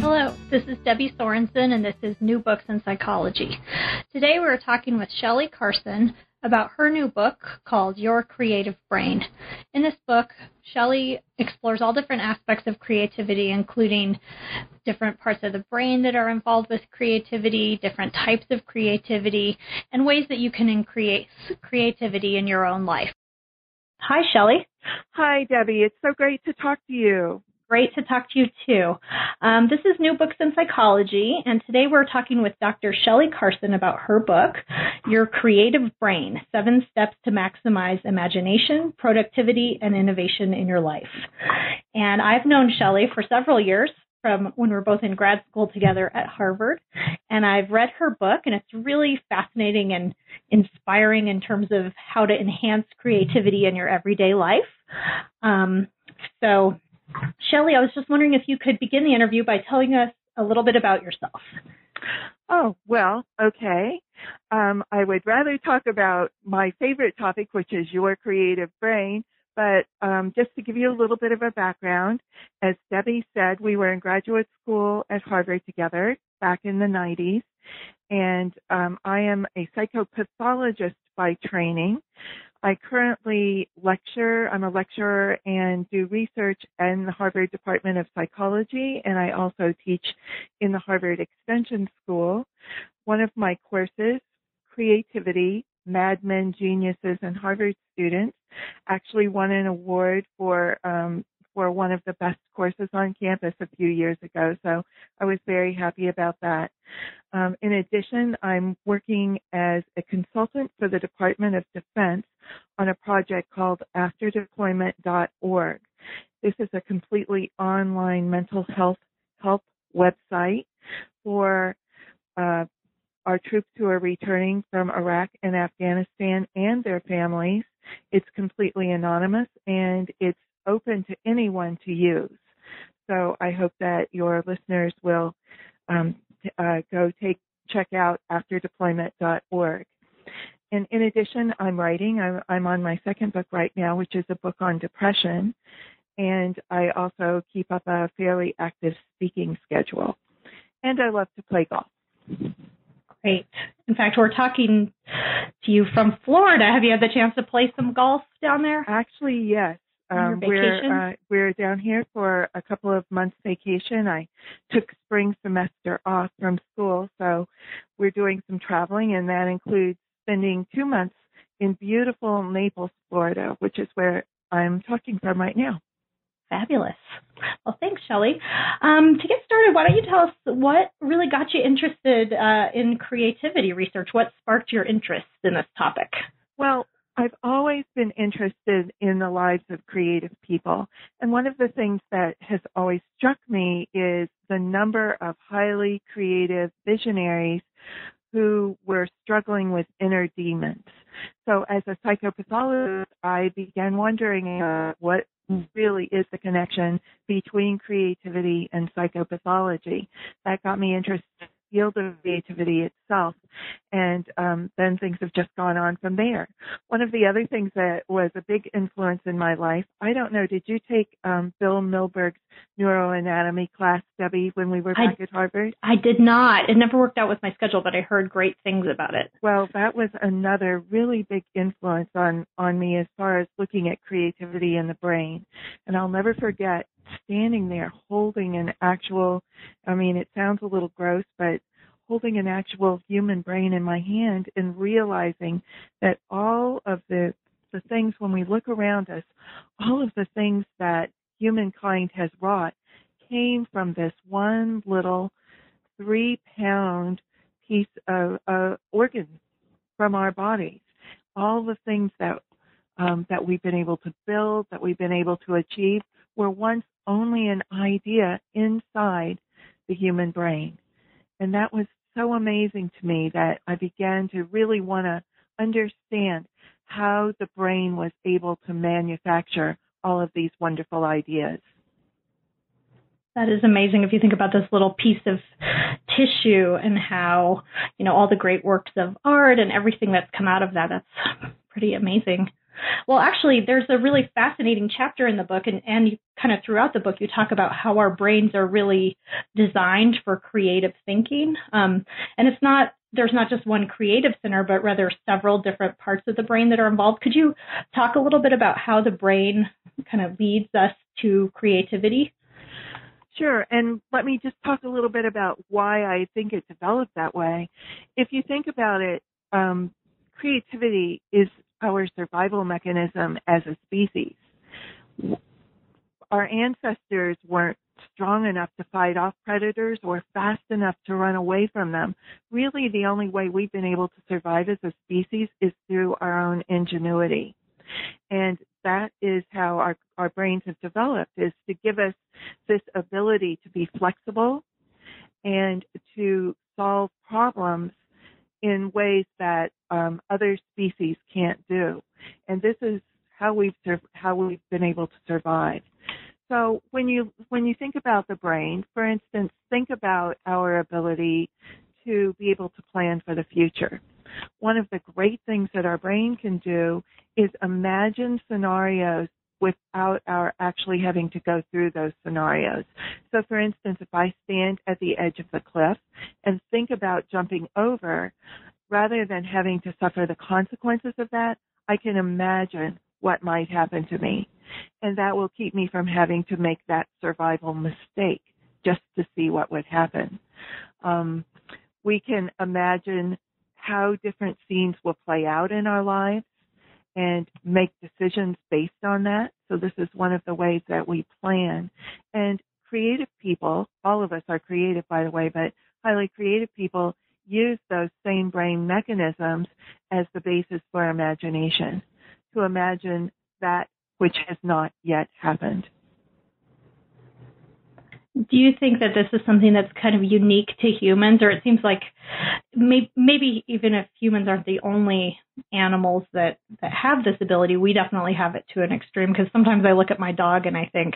Hello, this is Debbie Sorensen, and this is New Books in Psychology. Today we're talking with Shelley Carson about her new book called Your Creative Brain. In this book, Shelley explores all different aspects of creativity, including different parts of the brain that are involved with creativity, different types of creativity, and ways that you can increase creativity in your own life. Hi, Shelley. Hi, Debbie. It's so great to talk to you. Great to talk to you too. Um, this is New Books in Psychology, and today we're talking with Dr. Shelley Carson about her book, Your Creative Brain Seven Steps to Maximize Imagination, Productivity, and Innovation in Your Life. And I've known Shelley for several years from when we were both in grad school together at Harvard. And I've read her book, and it's really fascinating and inspiring in terms of how to enhance creativity in your everyday life. Um, so, Shelley, I was just wondering if you could begin the interview by telling us a little bit about yourself. Oh, well, okay. Um, I would rather talk about my favorite topic, which is your creative brain. But um, just to give you a little bit of a background, as Debbie said, we were in graduate school at Harvard together back in the 90s. And um, I am a psychopathologist by training. I currently lecture, I'm a lecturer and do research in the Harvard Department of Psychology, and I also teach in the Harvard Extension School. One of my courses, Creativity, Mad Men, Geniuses, and Harvard Students, actually won an award for um, for one of the best courses on campus a few years ago. So I was very happy about that. Um, in addition, I'm working as a consultant for the Department of Defense on a project called AfterDeployment.org. This is a completely online mental health help website for uh, our troops who are returning from Iraq and Afghanistan and their families. It's completely anonymous and it's open to anyone to use. So I hope that your listeners will um, uh, go take check out afterdeployment.org. And in addition, I'm writing. I'm, I'm on my second book right now, which is a book on depression. And I also keep up a fairly active speaking schedule. And I love to play golf. Great. In fact, we're talking to you from Florida. Have you had the chance to play some golf down there? Actually, yes. Um, we're uh, we're down here for a couple of months vacation. I took spring semester off from school, so we're doing some traveling, and that includes spending two months in beautiful Naples, Florida, which is where I'm talking from right now. Fabulous. Well, thanks, Shelley. Um, to get started, why don't you tell us what really got you interested uh, in creativity research? What sparked your interest in this topic? Well, I've always been interested in the lives of creative people. And one of the things that has always struck me is the number of highly creative visionaries who were struggling with inner demons. So as a psychopathologist, I began wondering uh, what really is the connection between creativity and psychopathology. That got me interested field of creativity itself. And um, then things have just gone on from there. One of the other things that was a big influence in my life, I don't know, did you take um, Bill Milberg's neuroanatomy class, Debbie, when we were back I, at Harvard? I did not. It never worked out with my schedule, but I heard great things about it. Well, that was another really big influence on, on me as far as looking at creativity in the brain. And I'll never forget standing there holding an actual, I mean, it sounds a little gross, but holding an actual human brain in my hand and realizing that all of the, the things when we look around us, all of the things that humankind has wrought came from this one little three pound piece of uh, organ from our bodies. All the things that um, that we've been able to build, that we've been able to achieve, were once only an idea inside the human brain. And that was so amazing to me that I began to really want to understand how the brain was able to manufacture all of these wonderful ideas. That is amazing if you think about this little piece of tissue and how, you know, all the great works of art and everything that's come out of that. That's pretty amazing. Well, actually, there's a really fascinating chapter in the book, and, and kind of throughout the book, you talk about how our brains are really designed for creative thinking. Um, and it's not there's not just one creative center, but rather several different parts of the brain that are involved. Could you talk a little bit about how the brain kind of leads us to creativity? Sure, and let me just talk a little bit about why I think it developed that way. If you think about it, um, creativity is our survival mechanism as a species. Our ancestors weren't strong enough to fight off predators or fast enough to run away from them. Really, the only way we've been able to survive as a species is through our own ingenuity. And that is how our, our brains have developed, is to give us this ability to be flexible and to solve problems in ways that um, other species can't do. And this is how we've how we've been able to survive. So when you when you think about the brain, for instance, think about our ability to be able to plan for the future. One of the great things that our brain can do is imagine scenarios without our actually having to go through those scenarios. So for instance, if I stand at the edge of the cliff and think about jumping over, rather than having to suffer the consequences of that, I can imagine what might happen to me. And that will keep me from having to make that survival mistake just to see what would happen. Um, we can imagine how different scenes will play out in our lives and make decisions based on that. So this is one of the ways that we plan. And creative people, all of us are creative by the way, but highly creative people use those same brain mechanisms as the basis for imagination to imagine that which has not yet happened. Do you think that this is something that's kind of unique to humans, or it seems like maybe even if humans aren't the only animals that that have this ability, we definitely have it to an extreme. Because sometimes I look at my dog and I think,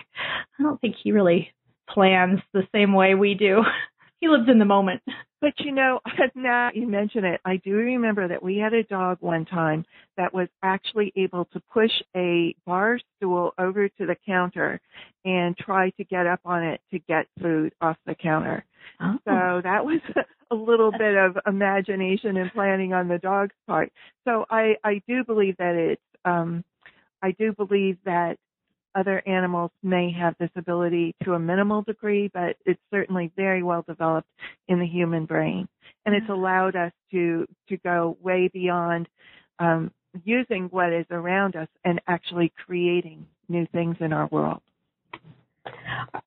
I don't think he really plans the same way we do. he lives in the moment. But you know, now you mention it, I do remember that we had a dog one time that was actually able to push a bar stool over to the counter and try to get up on it to get food off the counter. Oh. So that was a little bit of imagination and planning on the dog's part. So I I do believe that it's um I do believe that other animals may have this ability to a minimal degree, but it's certainly very well developed in the human brain. And it's mm-hmm. allowed us to, to go way beyond um, using what is around us and actually creating new things in our world.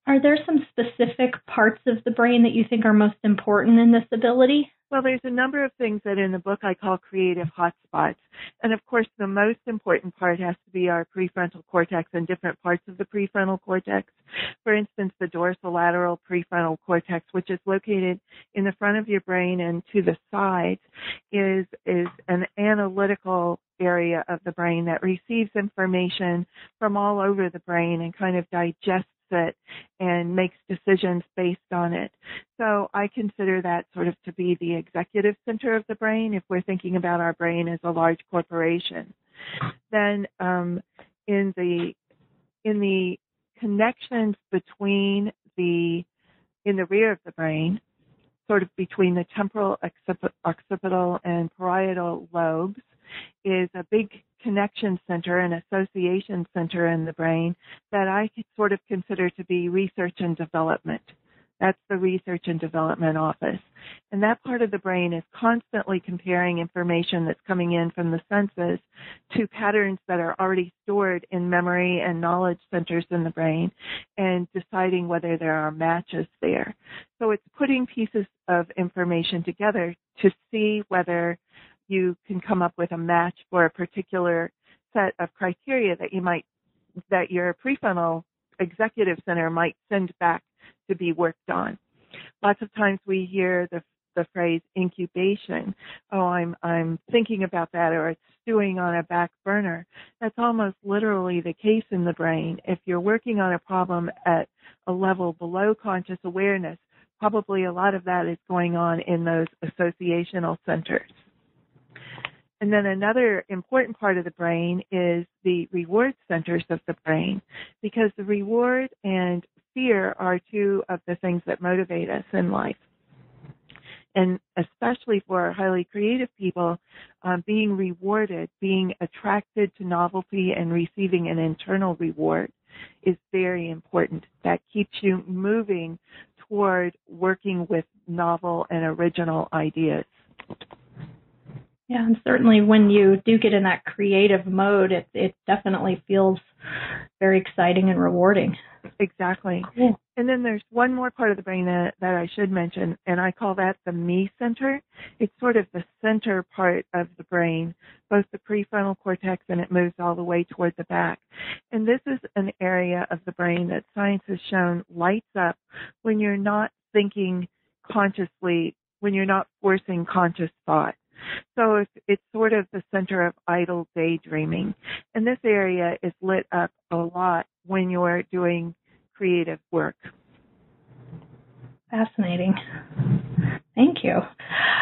Are there some specific parts of the brain that you think are most important in this ability? Well, there's a number of things that in the book I call creative hotspots. And of course, the most important part has to be our prefrontal cortex and different parts of the prefrontal cortex. For instance, the dorsolateral prefrontal cortex, which is located in the front of your brain and to the sides, is, is an analytical area of the brain that receives information from all over the brain and kind of digests it and makes decisions based on it. So I consider that sort of to be the executive center of the brain if we're thinking about our brain as a large corporation. Then um, in the in the connections between the in the rear of the brain, sort of between the temporal, occipital, and parietal lobes, is a big connection center and association center in the brain that I sort of consider to be research and development. That's the research and development office. And that part of the brain is constantly comparing information that's coming in from the senses to patterns that are already stored in memory and knowledge centers in the brain and deciding whether there are matches there. So it's putting pieces of information together to see whether you can come up with a match for a particular set of criteria that you might that your prefrontal executive center might send back to be worked on. lots of times we hear the the phrase incubation. Oh, I'm I'm thinking about that or it's stewing on a back burner. That's almost literally the case in the brain. If you're working on a problem at a level below conscious awareness, probably a lot of that is going on in those associational centers. And then another important part of the brain is the reward centers of the brain because the reward and fear are two of the things that motivate us in life and especially for highly creative people, um, being rewarded, being attracted to novelty and receiving an internal reward is very important. That keeps you moving toward working with novel and original ideas. Yeah, and certainly when you do get in that creative mode, it it definitely feels very exciting and rewarding. Exactly. Cool. And then there's one more part of the brain that, that I should mention, and I call that the me center. It's sort of the center part of the brain, both the prefrontal cortex and it moves all the way toward the back. And this is an area of the brain that science has shown lights up when you're not thinking consciously, when you're not forcing conscious thought. So it's, it's sort of the center of idle daydreaming. And this area is lit up a lot when you're doing creative work. Fascinating. Thank you.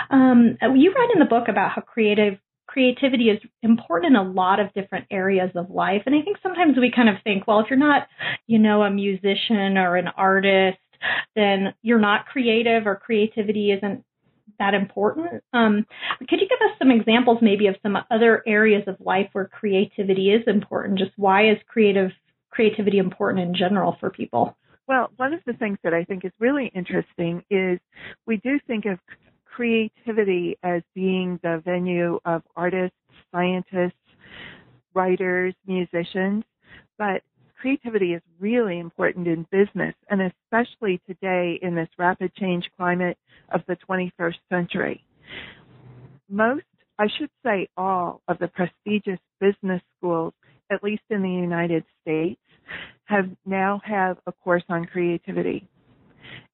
Um, you write in the book about how creative creativity is important in a lot of different areas of life. And I think sometimes we kind of think, well, if you're not, you know, a musician or an artist, then you're not creative or creativity isn't that important. Um, could you give us some examples maybe of some other areas of life where creativity is important? Just why is creative creativity important in general for people? Well, one of the things that I think is really interesting is we do think of creativity as being the venue of artists, scientists, writers, musicians, but creativity is really important in business and especially today in this rapid change climate of the 21st century. Most, I should say all of the prestigious business schools, at least in the United States, have now have a course on creativity.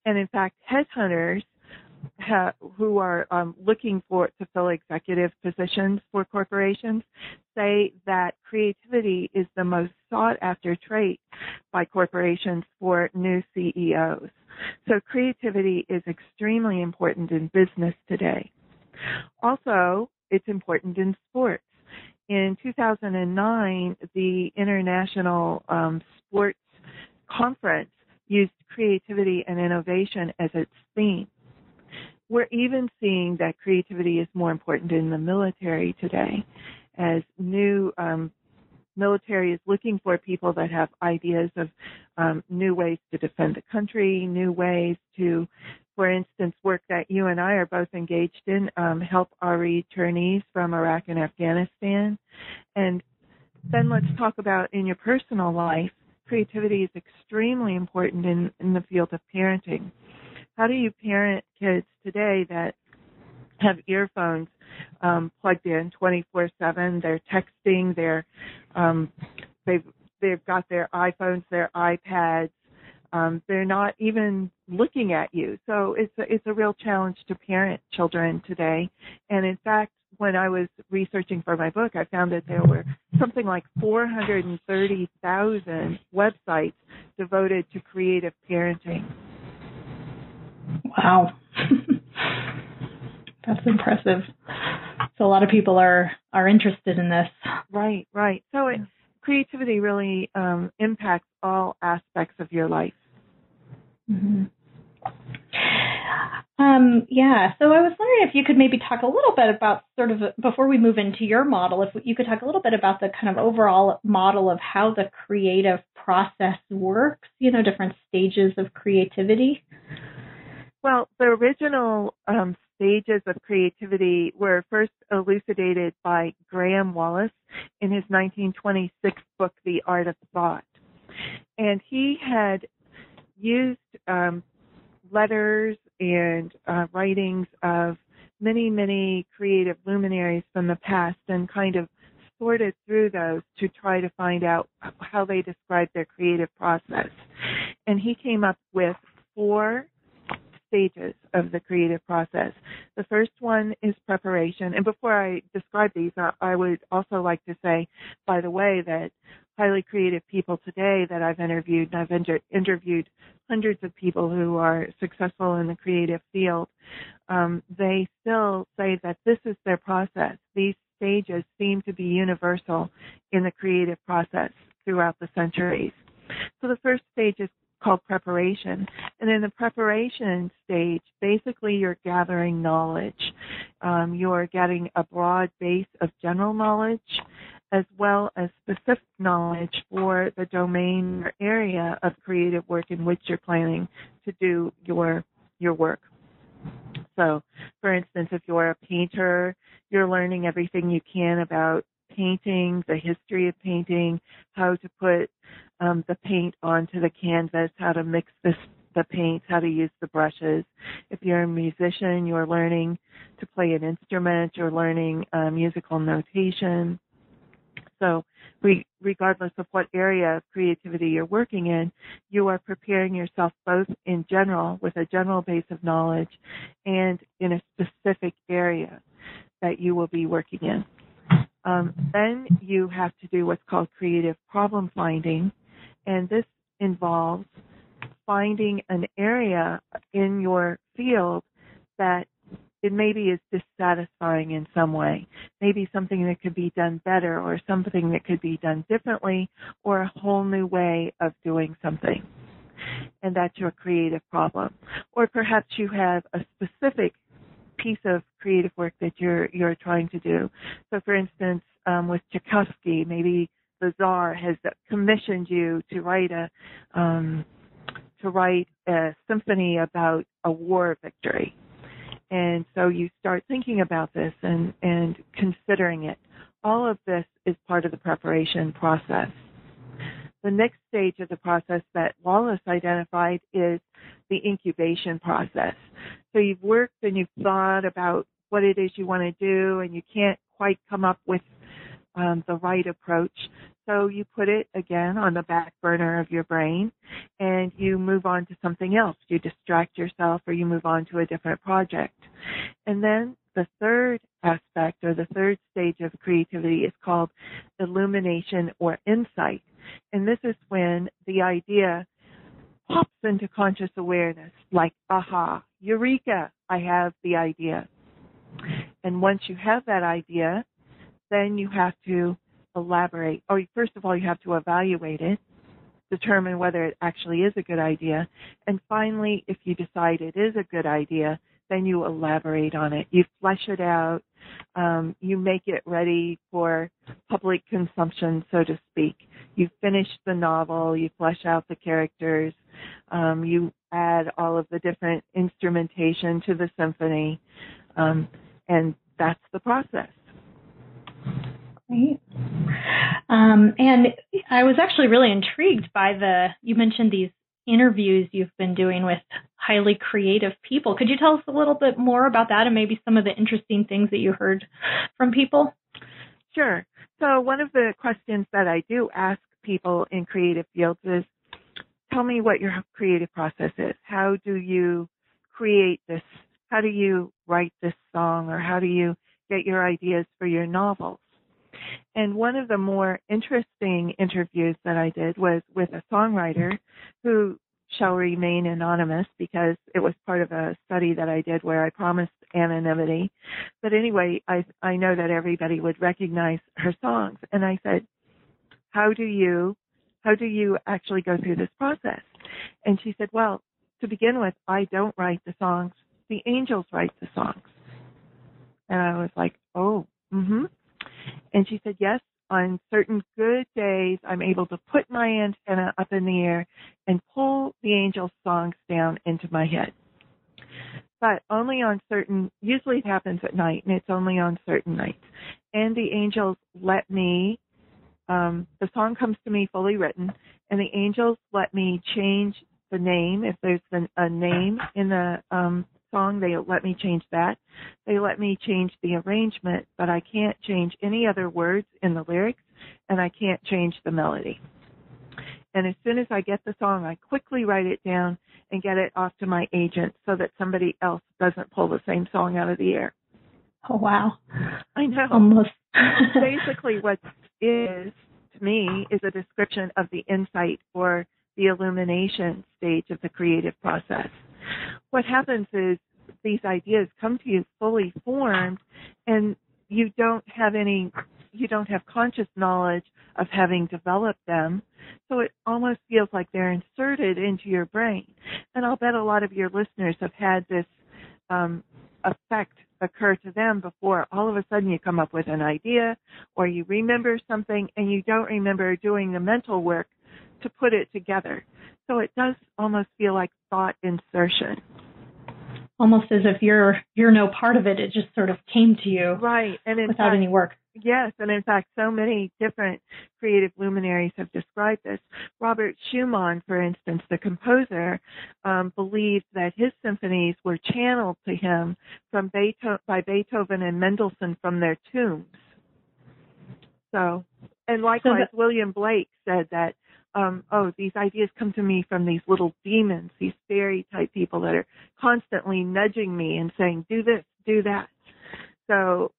And in fact, headhunters ha, who are um, looking for to fill executive positions for corporations say that creativity is the most sought after trait by corporations for new CEOs. So creativity is extremely important in business today. Also, it's important in sports. In 2009, the International um, Sports Conference used creativity and innovation as its theme. We're even seeing that creativity is more important in the military today as new um, military is looking for people that have ideas of um, new ways to defend the country, new ways to, for instance, work that you and I are both engaged in, um, help our returnees from Iraq and Afghanistan. And then let's talk about in your personal life, creativity is extremely important in, in the field of parenting. How do you parent kids today that have earphones um, plugged in 24/7. They're texting. They're um, they've they've got their iPhones, their iPads. Um, they're not even looking at you. So it's a, it's a real challenge to parent children today. And in fact, when I was researching for my book, I found that there were something like 430,000 websites devoted to creative parenting. Wow. That's impressive. So a lot of people are are interested in this. Right, right. So it, creativity really um, impacts all aspects of your life. Mm-hmm. Um, yeah, so I was wondering if you could maybe talk a little bit about sort of before we move into your model, if you could talk a little bit about the kind of overall model of how the creative process works, you know, different stages of creativity. Well, the original um, stages of creativity were first elucidated by Graham Wallas in his 1926 book, The Art of Thought. And he had used um, letters and uh, writings of many, many creative luminaries from the past and kind of sorted through those to try to find out how they described their creative process. And he came up with four stages of the creative process. The first one is preparation. And before I describe these, I would also like to say, by the way, that highly creative people today that I've interviewed, and I've inter- interviewed hundreds of people who are successful in the creative field, um, they still say that this is their process. These stages seem to be universal in the creative process throughout the centuries. So the first stage is called preparation. And in the preparation stage, basically you're gathering knowledge. Um, you're getting a broad base of general knowledge as well as specific knowledge for the domain or area of creative work in which you're planning to do your your work. So, for instance, if you're a painter, you're learning everything you can about painting, the history of painting, how to put um, the paint onto the canvas, how to mix this, the paints, how to use the brushes. If you're a musician, you're learning to play an instrument, you're learning uh, musical notation. So, re- regardless of what area of creativity you're working in, you are preparing yourself both in general, with a general base of knowledge, and in a specific area that you will be working in. Um, then you have to do what's called creative problem finding, and this involves finding an area in your field that it maybe is dissatisfying in some way. Maybe something that could be done better or something that could be done differently or a whole new way of doing something. And that's your creative problem. Or perhaps you have a specific piece of creative work that you're you're trying to do. So, for instance, um, with Tchaikovsky, maybe Czar has commissioned you to write a um, to write a symphony about a war victory, and so you start thinking about this and and considering it. All of this is part of the preparation process. The next stage of the process that Wallas identified is the incubation process. So you've worked and you've thought about what it is you want to do and you can't quite come up with um, the right approach. So you put it again on the back burner of your brain and you move on to something else. You distract yourself or you move on to a different project. And then the third aspect or the third stage of creativity is called illumination or insight. And this is when the idea pops into conscious awareness, like, aha, eureka, I have the idea. And once you have that idea, then you have to elaborate. Or first of all, you have to evaluate it, determine whether it actually is a good idea. And finally, if you decide it is a good idea, then you elaborate on it. You flesh it out. Um, you make it ready for public consumption, so to speak. You finish the novel. You flesh out the characters. Um, you add all of the different instrumentation to the symphony, um, and that's the process. Right. Um, and I was actually really intrigued by the, you mentioned these interviews you've been doing with highly creative people. Could you tell us a little bit more about that and maybe some of the interesting things that you heard from people? Sure. So, one of the questions that I do ask people in creative fields is tell me what your creative process is. How do you create this? How do you write this song or how do you get your ideas for your novels? And one of the more interesting interviews that I did was with a songwriter who shall remain anonymous because it was part of a study that I did where I promised anonymity. But anyway, I I know that everybody would recognize her songs and I said, "How do you how do you actually go through this process?" And she said, "Well, to begin with, I don't write the songs. The angels write the songs." And I was like, "Oh, mhm." And she said, yes, on certain good days, I'm able to put my antenna up in the air and pull the angel's songs down into my head. But only on certain, usually it happens at night, and it's only on certain nights. And the angels let me, um, the song comes to me fully written, and the angels let me change the name if there's an, a name in the um, song, they let me change that. They let me change the arrangement, but I can't change any other words in the lyrics, and I can't change the melody. And as soon as I get the song, I quickly write it down and get it off to my agent so that somebody else doesn't pull the same song out of the air. Oh wow. I know. Almost. Basically what is to me is a description of the insight or the illumination stage of the creative process. What happens is these ideas come to you fully formed and you don't have any you don't have conscious knowledge of having developed them. So it almost feels like they're inserted into your brain. And i'll bet a lot of your listeners have had this um, effect occur to them before all of a sudden you come up with an idea or you remember something and you don't remember doing the mental work to put it together so it does almost feel like thought insertion almost as if you're you're no part of it. It just sort of came to you, right? And without fact, any work. Yes, and in fact, so many different creative luminaries have described this. Robert Schumann, for instance, the composer, um, believes that his symphonies were channeled to him from Beethoven, by Beethoven and Mendelssohn from their tombs. So, and likewise, so William Blake said that um, oh, these ideas come to me from these little demons, these fairy type people that are constantly nudging me and saying, do this, do that. So,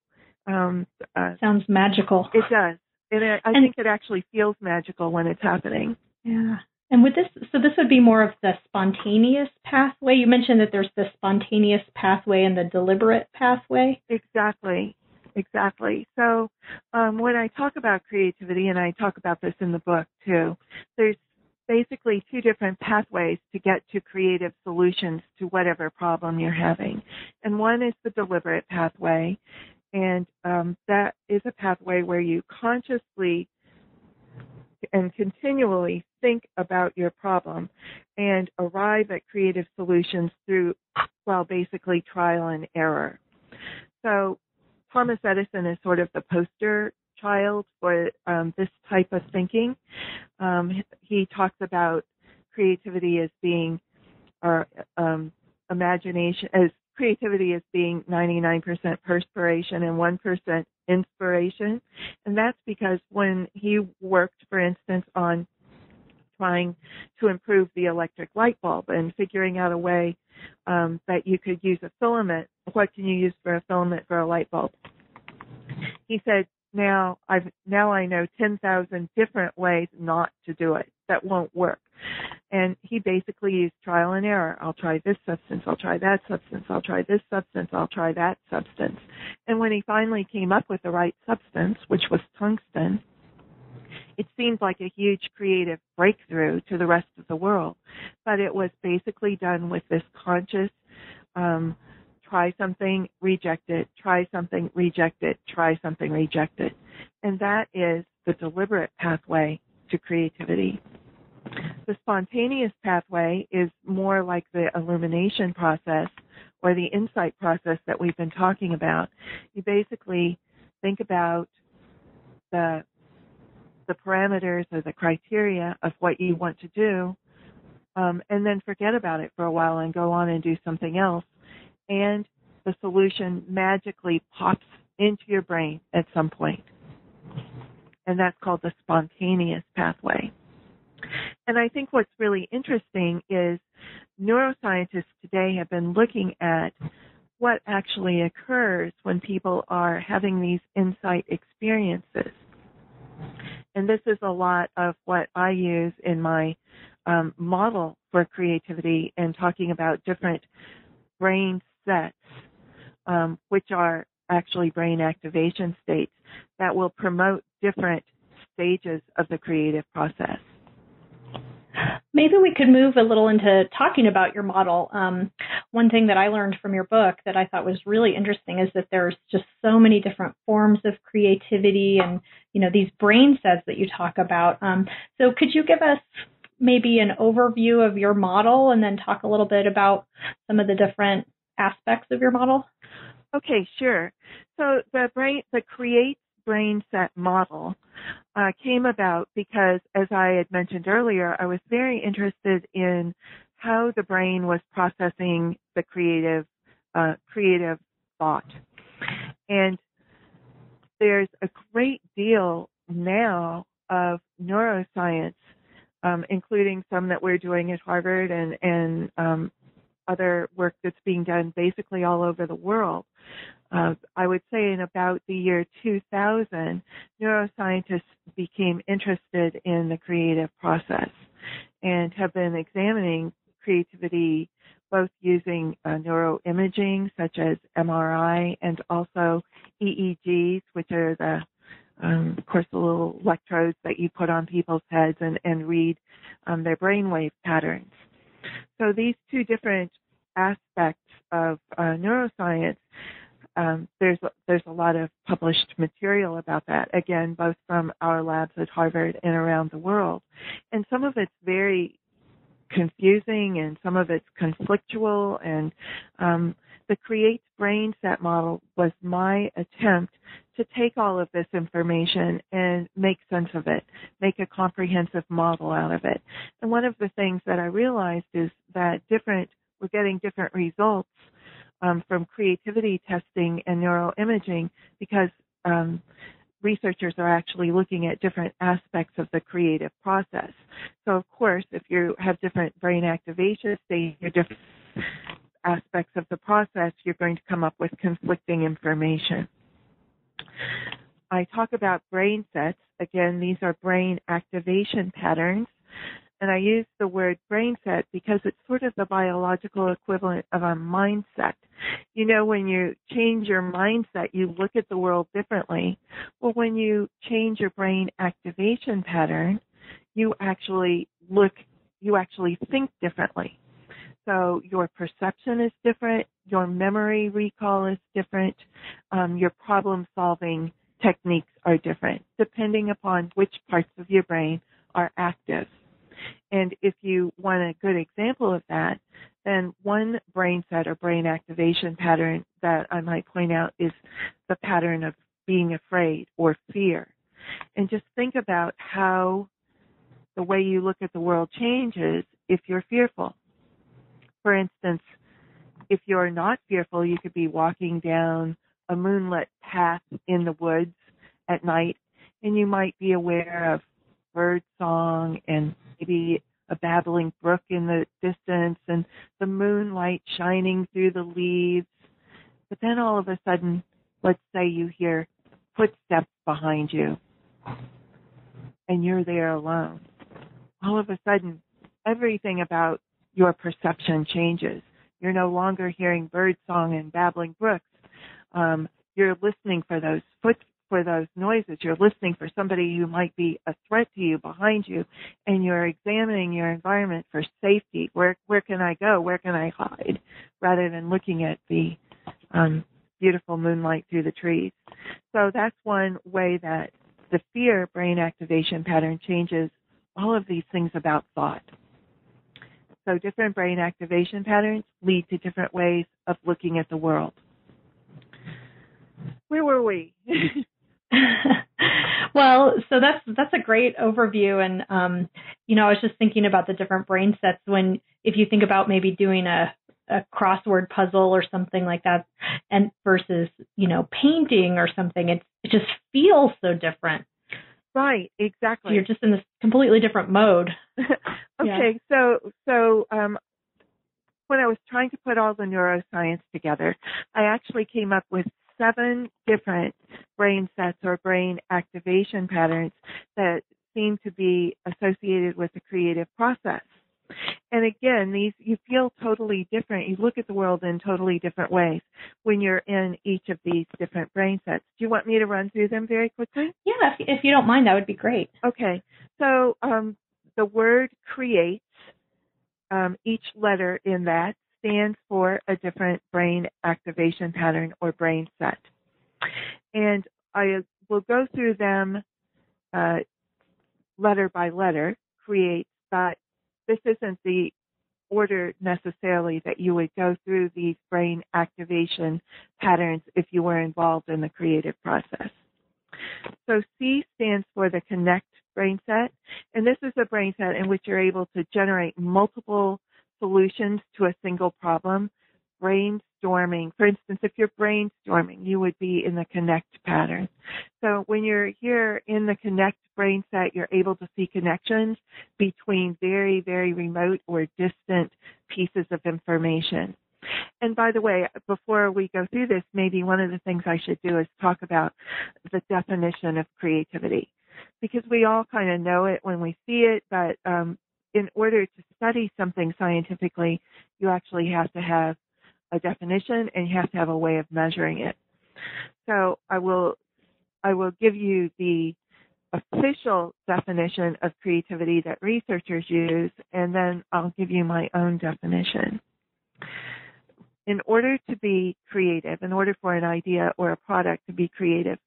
um, uh, sounds magical. It does. And it, I and, think it actually feels magical when it's happening. Yeah. And with this, so this would be more of the spontaneous pathway. You mentioned that there's the spontaneous pathway and the deliberate pathway. Exactly. Exactly. So um, when I talk about creativity, and I talk about this in the book too, there's basically two different pathways to get to creative solutions to whatever problem you're having. And one is the deliberate pathway, and um, that is a pathway where you consciously and continually think about your problem and arrive at creative solutions through, well, basically trial and error. So Thomas Edison is sort of the poster child for um, this type of thinking. Um, he talks about creativity as being, or um, imagination as creativity as being 99% perspiration and 1% inspiration. And that's because when he worked, for instance, on trying to improve the electric light bulb and figuring out a way um, that you could use a filament. What can you use for a filament for a light bulb? He said, now I've now I know 10,000 different ways not to do it that won't work. And he basically used trial and error. I'll try this substance, I'll try that substance, I'll try this substance, I'll try that substance. And when he finally came up with the right substance, which was tungsten, it seemed like a huge creative breakthrough to the rest of the world. But it was basically done with this conscious, um, try something, reject it, try something, reject it, try something, reject it. And that is the deliberate pathway to creativity. The spontaneous pathway is more like the illumination process or the insight process that we've been talking about. You basically think about the the parameters or the criteria of what you want to do, um, and then forget about it for a while and go on and do something else. And the solution magically pops into your brain at some point. And that's called the spontaneous pathway. And I think what's really interesting is neuroscientists today have been looking at what actually occurs when people are having these insight experiences. And this is a lot of what I use in my um, model for creativity and talking about different brain sets, um, which are actually brain activation states that will promote different stages of the creative process. Maybe we could move a little into talking about your model. Um, one thing that I learned from your book that I thought was really interesting is that there's just so many different forms of creativity and you know these brain sets that you talk about. Um, so could you give us maybe an overview of your model and then talk a little bit about some of the different aspects of your model? Okay, sure. So the brain, the create brain set model uh, came about because, as I had mentioned earlier, I was very interested in how the brain was processing the creative, uh, creative thought. And there's a great deal now of neuroscience um, including some that we're doing at Harvard and and um, other work that's being done basically all over the world. Uh, I would say in about the year 2000, neuroscientists became interested in the creative process and have been examining creativity both using uh, neuroimaging such as MRI and also EEGs, which are the um, of course, the little electrodes that you put on people's heads and, and read um, their brainwave patterns. So these two different aspects of uh, neuroscience, um, there's there's a lot of published material about that. Again, both from our labs at Harvard and around the world, and some of it's very confusing and some of it's conflictual and um, the create brain set model was my attempt to take all of this information and make sense of it, make a comprehensive model out of it. And one of the things that I realized is that different we're getting different results um, from creativity testing and neuroimaging because um, researchers are actually looking at different aspects of the creative process. So, of course, if you have different brain activation states, your different aspects of the process, you're going to come up with conflicting information. I talk about brain sets. Again, these are brain activation patterns and I use the word brain set because it's sort of the biological equivalent of a mindset. You know, when you change your mindset, you look at the world differently. Well, when you change your brain activation pattern, you actually look, you actually think differently. So your perception is different, your memory recall is different, um, your problem solving techniques are different, depending upon which parts of your brain are active. And if you want a good example of that, then one brain set or brain activation pattern that I might point out is the pattern of being afraid or fear. And just think about how the way you look at the world changes if you're fearful. For instance, if you're not fearful, you could be walking down a moonlit path in the woods at night and you might be aware of bird song and maybe a babbling brook in the distance and the moonlight shining through the leaves. But then all of a sudden, let's say you hear footsteps behind you and you're there alone. All of a sudden, everything about your perception changes. You're no longer hearing bird song and babbling brooks. Um, you're listening for those foot for those noises. You're listening for somebody who might be a threat to you behind you, and you're examining your environment for safety. Where where can I go? Where can I hide? Rather than looking at the um, beautiful moonlight through the trees. So that's one way that the fear brain activation pattern changes all of these things about thought. So different brain activation patterns lead to different ways of looking at the world. Where were we? well, so that's that's a great overview, and um, you know, I was just thinking about the different brain sets when, if you think about maybe doing a a crossword puzzle or something like that, and versus you know painting or something, it it just feels so different. Right, exactly. You're just in this completely different mode. okay, yeah. so so um, when I was trying to put all the neuroscience together, I actually came up with seven different brain sets or brain activation patterns that seem to be associated with the creative process. And again, these you feel totally different. You look at the world in totally different ways when you're in each of these different brain sets. Do you want me to run through them very quickly? Yeah, if, if you don't mind, that would be great. Okay. So um, the word creates um, each letter in that stands for a different brain activation pattern or brain set. And I will go through them uh, letter by letter, create, but this isn't the order necessarily that you would go through these brain activation patterns if you were involved in the creative process. So C stands for the connect brain set, and this is a brain set in which you're able to generate multiple solutions to a single problem brainstorming. For instance, if you're brainstorming, you would be in the connect pattern. So when you're here in the connect brain set, you're able to see connections between very, very remote or distant pieces of information. And by the way, before we go through this, maybe one of the things I should do is talk about the definition of creativity. Because we all kind of know it when we see it, but um, in order to study something scientifically, you actually have to have a definition and you have to have a way of measuring it. So I will I will give you the official definition of creativity that researchers use and then I'll give you my own definition. In order to be creative, in order for an idea or a product to be creative,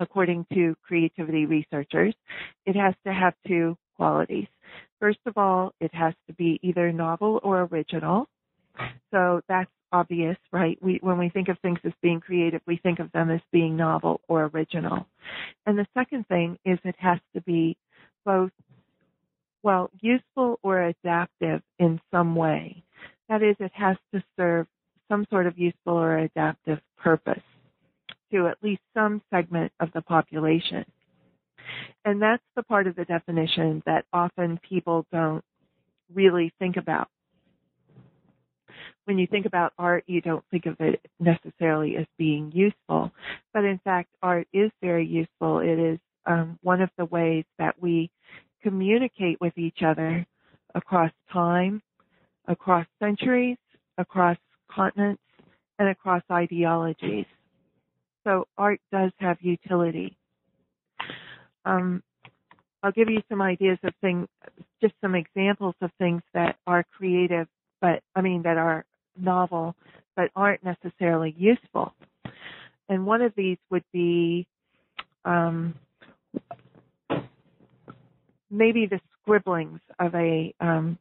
according to creativity researchers, it has to have two qualities. First of all, it has to be either novel or original. So that's obvious, right? We, when we think of things as being creative, we think of them as being novel or original. And the second thing is it has to be both, well, useful or adaptive in some way. That is, it has to serve some sort of useful or adaptive purpose to at least some segment of the population. And that's the part of the definition that often people don't really think about. When you think about art, you don't think of it necessarily as being useful, but in fact, art is very useful. It is um, one of the ways that we communicate with each other across time, across centuries, across continents, and across ideologies. So art does have utility. Um, I'll give you some ideas of things, just some examples of things that are creative, but I mean that are novel, but aren't necessarily useful. And one of these would be um, maybe the scribblings of a um,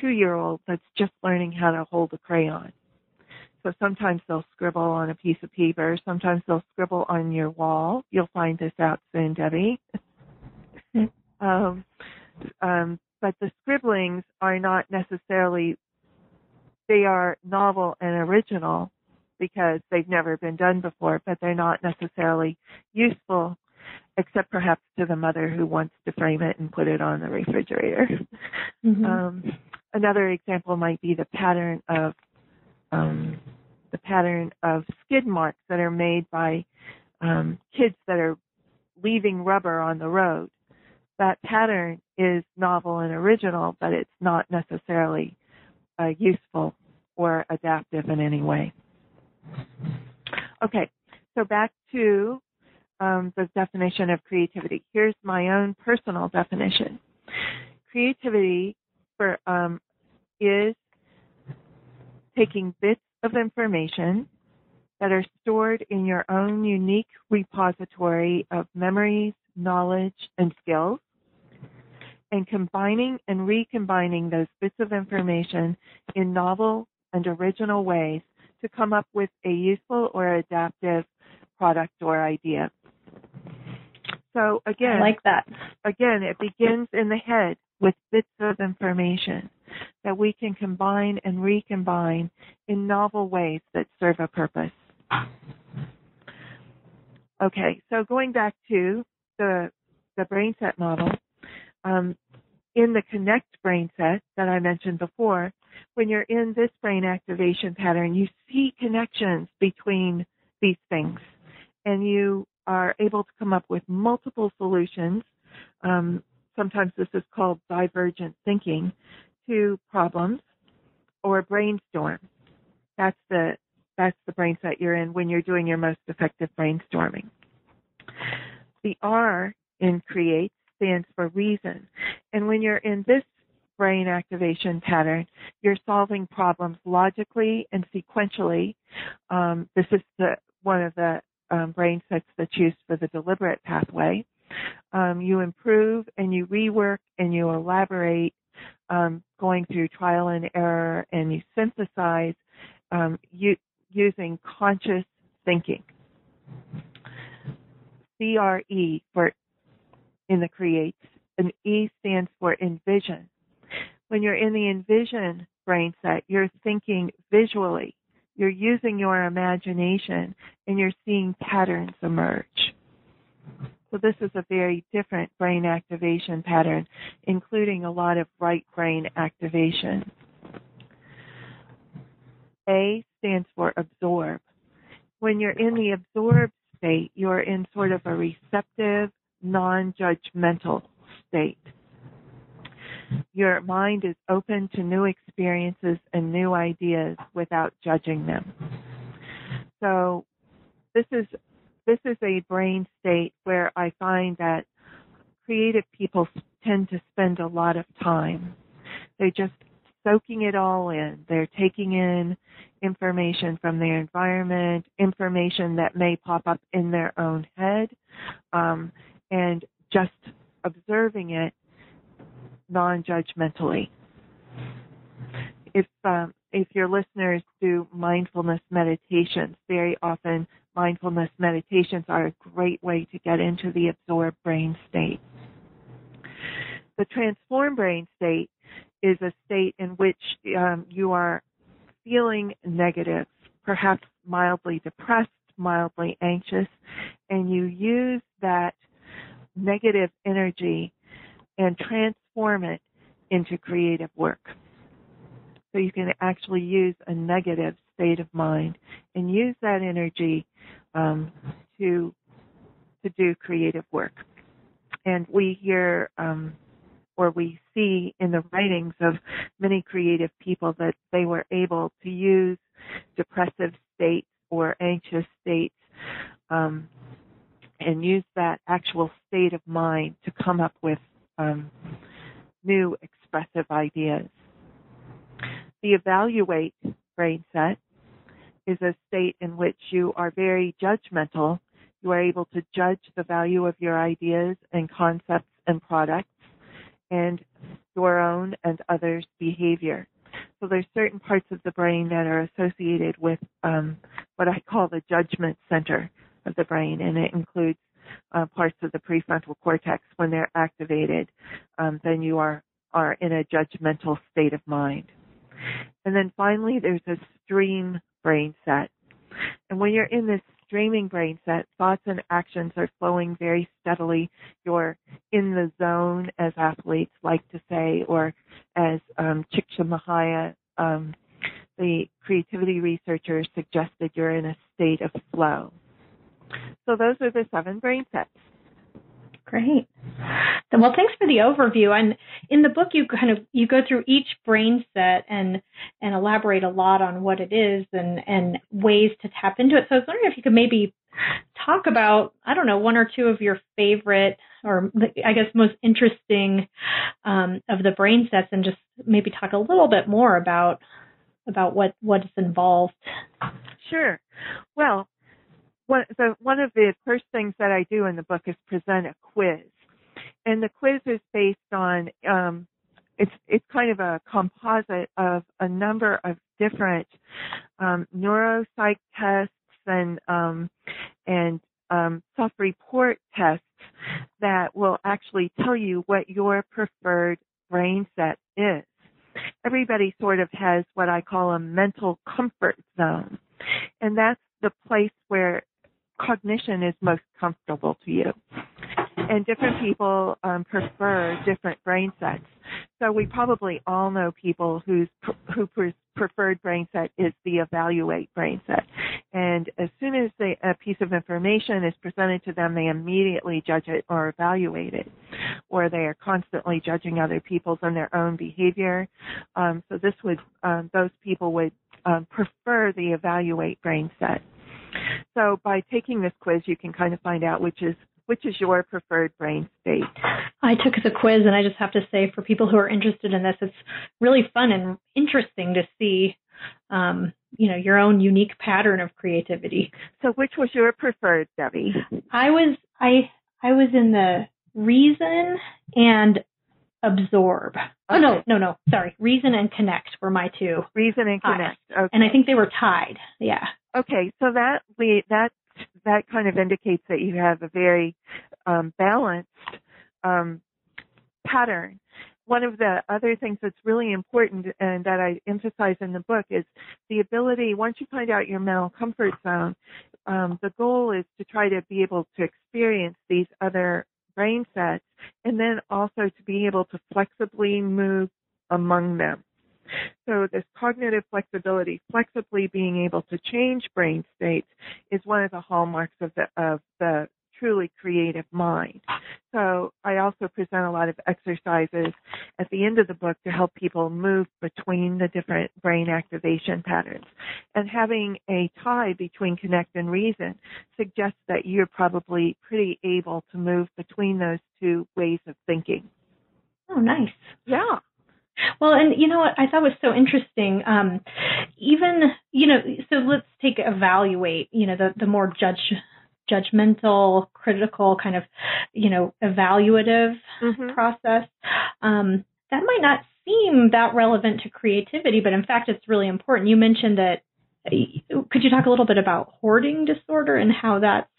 two-year-old that's just learning how to hold a crayon. So sometimes they'll scribble on a piece of paper. Sometimes they'll scribble on your wall. You'll find this out soon, Debbie. um, um, but the scribblings are not necessarily, they are novel and original because they've never been done before, but they're not necessarily useful except perhaps to the mother who wants to frame it and put it on the refrigerator. Mm-hmm. Um, another example might be the pattern of um, the pattern of skid marks that are made by um, kids that are leaving rubber on the road. That pattern is novel and original, but it's not necessarily uh, useful or adaptive in any way. Okay, so back to um, the definition of creativity. Here's my own personal definition. Creativity for um, is taking bits of information that are stored in your own unique repository of memories, knowledge, and skills, and combining and recombining those bits of information in novel and original ways to come up with a useful or adaptive product or idea. So again, I like that. Again, it begins in the head with bits of information that we can combine and recombine in novel ways that serve a purpose. Okay, so going back to the the brain set model, um, in the connect brain set that I mentioned before, when you're in this brain activation pattern, you see connections between these things, and you are able to come up with multiple solutions. Um, sometimes this is called divergent thinking to problems or brainstorm. That's the that's the brain set you're in when you're doing your most effective brainstorming. The R in create stands for reason. And when you're in this brain activation pattern, you're solving problems logically and sequentially. Um, this is the one of the um, brain sets that's used for the deliberate pathway. Um, you improve and you rework and you elaborate um, going through trial and error, and you synthesize um, u- using conscious thinking. CRE for in the create, and E stands for envision. When you're in the envision brain set, you're thinking visually. you're using your imagination and you're seeing patterns emerge. So this is a very different brain activation pattern, including a lot of right brain activation. A stands for absorb. When you're in the absorbed state, you're in sort of a receptive, non-judgmental state. Your mind is open to new experiences and new ideas without judging them. So this is this is a brain state where I find that creative people tend to spend a lot of time. They're just soaking it all in. They're taking in information from their environment, information that may pop up in their own head, um, and just observing it non-judgmentally. If um, if your listeners do mindfulness meditations, very often mindfulness meditations are a great way to get into the absorbed brain state. The transformed brain state is a state in which um, you are feeling negative, perhaps mildly depressed, mildly anxious, and you use that negative energy and transform it into creative work. So you can actually use a negative state of mind and use that energy um, to to do creative work. And we hear um, or we see in the writings of many creative people that they were able to use depressive states or anxious states um, and use that actual state of mind to come up with um, new expressive ideas. The evaluate brain set is a state in which you are very judgmental. You are able to judge the value of your ideas and concepts and products and your own and others' behavior. So there's certain parts of the brain that are associated with um, what I call the judgment center of the brain, and it includes uh, parts of the prefrontal cortex. When they're activated, um, then you are are in a judgmental state of mind. And then finally, there's a stream brain set. And when you're in this streaming brain set, thoughts and actions are flowing very steadily. You're in the zone, as athletes like to say, or as um, Csikszentmihalyi, um, the creativity researcher, suggested you're in a state of flow. So those are the seven brain sets. Great. Well, thanks for the overview. And in the book, you kind of you go through each brain set and and elaborate a lot on what it is and and ways to tap into it. So I was wondering if you could maybe talk about I don't know one or two of your favorite or I guess most interesting um, of the brain sets, and just maybe talk a little bit more about about what what is involved. Sure. Well, one, the, one of the first things that I do in the book is present a quiz, and the quiz is based on um, it's it's kind of a composite of a number of different um, neuropsych tests and um, and um, self-report tests that will actually tell you what your preferred brain set is. Everybody sort of has what I call a mental comfort zone, and that's the place where cognition is most comfortable to you. And different people um, prefer different brain sets. So we probably all know people whose who preferred brain set is the evaluate brain set. And as soon as they, a piece of information is presented to them, they immediately judge it or evaluate it, or they are constantly judging other people's and their own behavior. Um, so this would um, those people would um, prefer the evaluate brain set. So by taking this quiz, you can kind of find out which is which is your preferred brain state. I took the quiz, and I just have to say, for people who are interested in this, it's really fun and interesting to see, um, you know, your own unique pattern of creativity. So, which was your preferred, Debbie? I was I I was in the reason and absorb. Oh no, no, no. Sorry, reason and connect were my two. Reason and connect. Okay. And I think they were tied. Yeah. Okay, so that we that that kind of indicates that you have a very um, balanced um, pattern. one of the other things that's really important and that I emphasize in the book is the ability, once you find out your mental comfort zone, um, the goal is to try to be able to experience these other brain sets and then also to be able to flexibly move among them. So this cognitive flexibility, flexibly being able to change brain states is one of the hallmarks of the, of the truly creative mind. So I also present a lot of exercises at the end of the book to help people move between the different brain activation patterns. And having a tie between connect and reason suggests that you're probably pretty able to move between those two ways of thinking. Oh, nice. Yeah. Well, and you know what I thought was so interesting. Um, even you know, so let's take evaluate. You know, the the more judge judgmental, critical, kind of, you know, evaluative mm-hmm. process. Um, that might not seem that relevant to creativity, but in fact, it's really important. You mentioned that. Could you talk a little bit about hoarding disorder and how that's?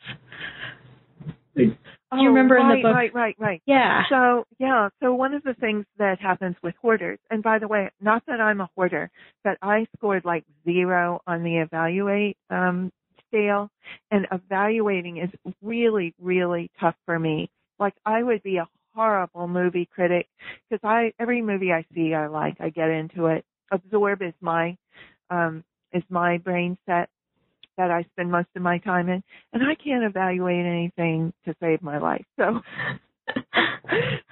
Do you oh, remember right, in the book? Right, right, right. Yeah. So, yeah. So one of the things that happens with hoarders, and by the way, not that I'm a hoarder, but I scored like zero on the evaluate um, scale and evaluating is really, really tough for me. Like I would be a horrible movie critic because I, every movie I see I like, I get into it. Absorb is my, um, is my brain set that I spend most of my time in, and I can't evaluate anything to save my life. So,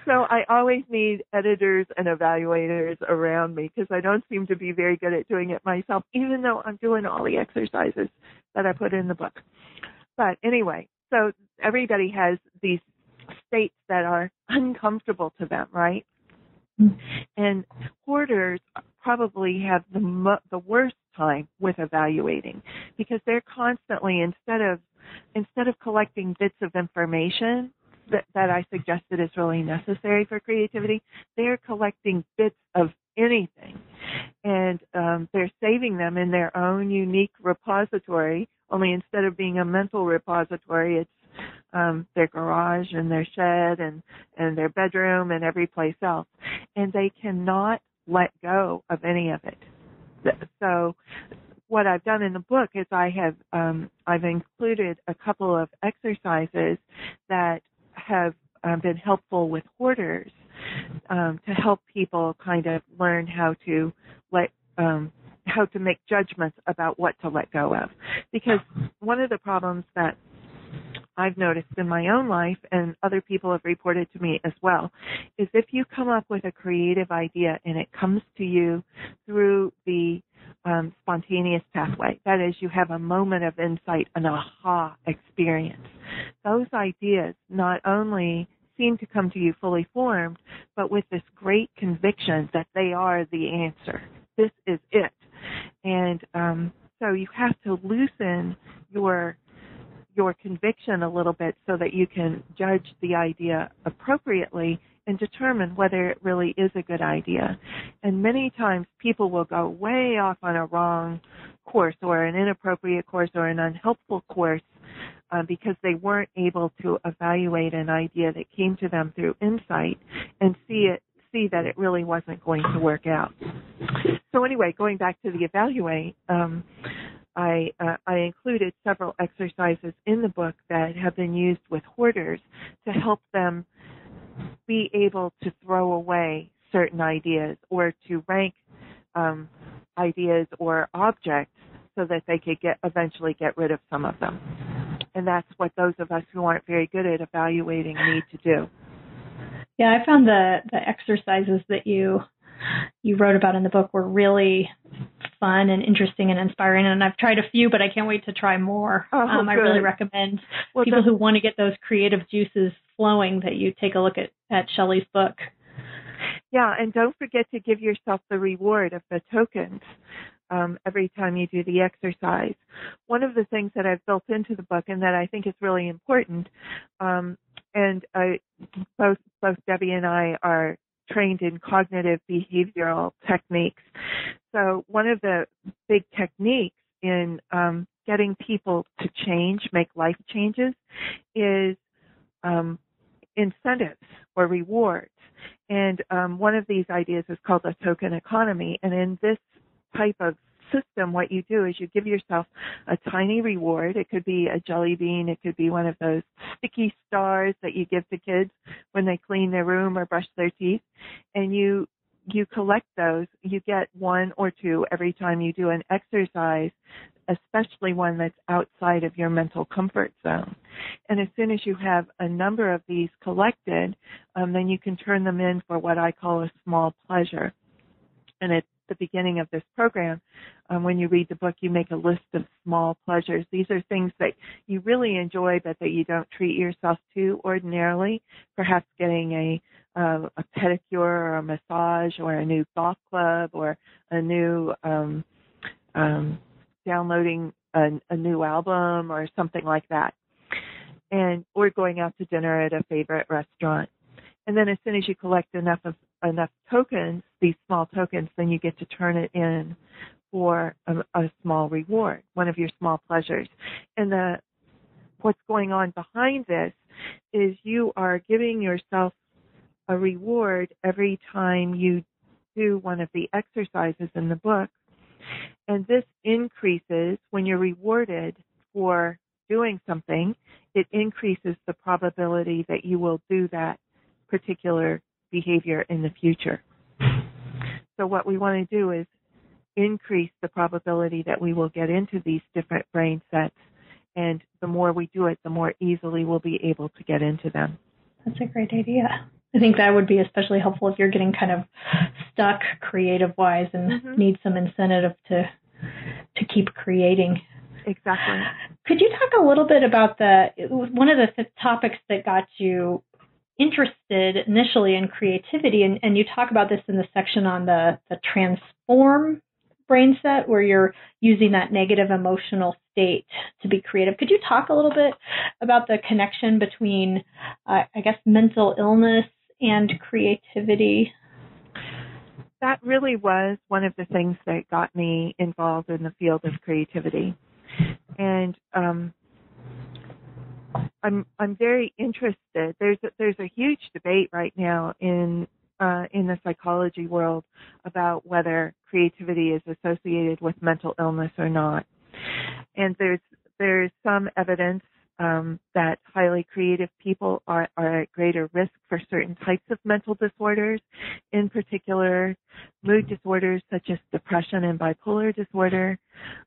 so I always need editors and evaluators around me because I don't seem to be very good at doing it myself, even though I'm doing all the exercises that I put in the book. But anyway, so everybody has these states that are uncomfortable to them, right? And hoarders probably have the mo- the worst time with evaluating because they're constantly instead of instead of collecting bits of information that, that I suggested is really necessary for creativity, they're collecting bits of anything and um, they're saving them in their own unique repository. Only instead of being a mental repository, it's um, their garage and their shed and and their bedroom and every place else, and they cannot let go of any of it. So what I've done in the book is I have um, I've included a couple of exercises that have um, been helpful with hoarders um, to help people kind of learn how to let um, how to make judgments about what to let go of. Because one of the problems that I've noticed in my own life and other people have reported to me as well is if you come up with a creative idea and it comes to you through the um, spontaneous pathway, that is, you have a moment of insight, an aha experience. Those ideas not only seem to come to you fully formed, but with this great conviction that they are the answer. This is it. And um, so you have to loosen your your conviction a little bit so that you can judge the idea appropriately and determine whether it really is a good idea. And many times people will go way off on a wrong course or an inappropriate course or an unhelpful course uh, because they weren't able to evaluate an idea that came to them through insight and see it see that it really wasn't going to work out. So anyway, going back to the evaluate, um, I, uh, I included several exercises in the book that have been used with hoarders to help them be able to throw away certain ideas or to rank um, ideas or objects so that they could get eventually get rid of some of them. And that's what those of us who aren't very good at evaluating need to do. Yeah, I found the the exercises that you you wrote about in the book were really fun and interesting and inspiring. And I've tried a few, but I can't wait to try more. Oh, um, I really recommend well, people who want to get those creative juices flowing that you take a look at, at Shelley's book. Yeah, and don't forget to give yourself the reward of the tokens um, every time you do the exercise. One of the things that I've built into the book and that I think is really important, um, and I, both both Debbie and I are trained in cognitive behavioral techniques. So one of the big techniques in um, getting people to change, make life changes, is um, incentives or rewards. And um, one of these ideas is called a token economy. And in this type of system, what you do is you give yourself a tiny reward. It could be a jelly bean. It could be one of those sticky stars that you give to kids when they clean their room or brush their teeth. And you, you collect those. You get one or two every time you do an exercise, especially one that's outside of your mental comfort zone. And as soon as you have a number of these collected, um, then you can turn them in for what I call a small pleasure. And it's the beginning of this program, um, when you read the book, you make a list of small pleasures. These are things that you really enjoy, but that you don't treat yourself to ordinarily. Perhaps getting a uh, a pedicure or a massage or a new golf club or a new um, um, downloading a, a new album or something like that, and or going out to dinner at a favorite restaurant. And then as soon as you collect enough of enough tokens, these small tokens, then you get to turn it in for a, a small reward, one of your small pleasures. And the what's going on behind this is you are giving yourself a reward every time you do one of the exercises in the book. And this increases when you're rewarded for doing something, it increases the probability that you will do that particular behavior in the future. So what we want to do is increase the probability that we will get into these different brain sets. And the more we do it, the more easily we'll be able to get into them. That's a great idea. I think that would be especially helpful if you're getting kind of stuck creative wise and mm-hmm. need some incentive to to keep creating. Exactly. Could you talk a little bit about the one of the topics that got you interested initially in creativity, and, and you talk about this in the section on the, the transform brain set where you're using that negative emotional state to be creative. Could you talk a little bit about the connection between, uh, I guess, mental illness and creativity? That really was one of the things that got me involved in the field of creativity. And um, I'm I'm very interested. There's a, there's a huge debate right now in uh, in the psychology world about whether creativity is associated with mental illness or not. And there's there's some evidence um, that highly creative people are, are at greater risk for certain types of mental disorders, in particular mood disorders such as depression and bipolar disorder,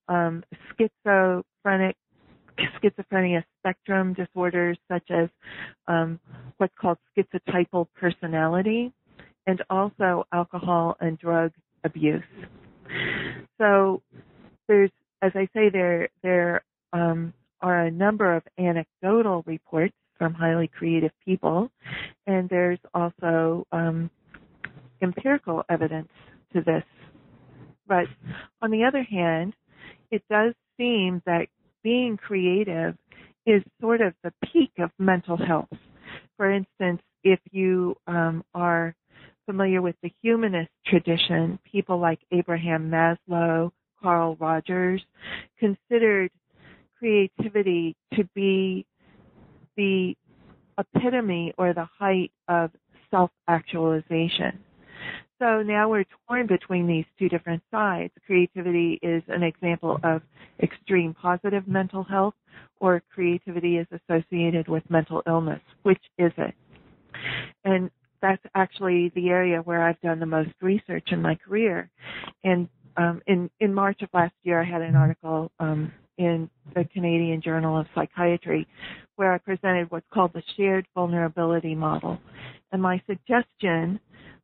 um, schizophrenic schizophrenia spectrum disorders such as um, what's called schizotypal personality, and also alcohol and drug abuse. So there's, as I say, there there um, are a number of anecdotal reports from highly creative people, and there's also um, empirical evidence to this. But on the other hand, it does seem that being creative is sort of the peak of mental health. For instance, if you um, are familiar with the humanist tradition, people like Abraham Maslow, Carl Rogers considered creativity to be the epitome or the height of self actualization. So now we're torn between these two different sides. Creativity is an example of extreme positive mental health, or creativity is associated with mental illness. Which is it? And that's actually the area where I've done the most research in my career. And um, in in March of last year, I had an article um, in the Canadian Journal of Psychiatry where I presented what's called the shared vulnerability model. And my suggestion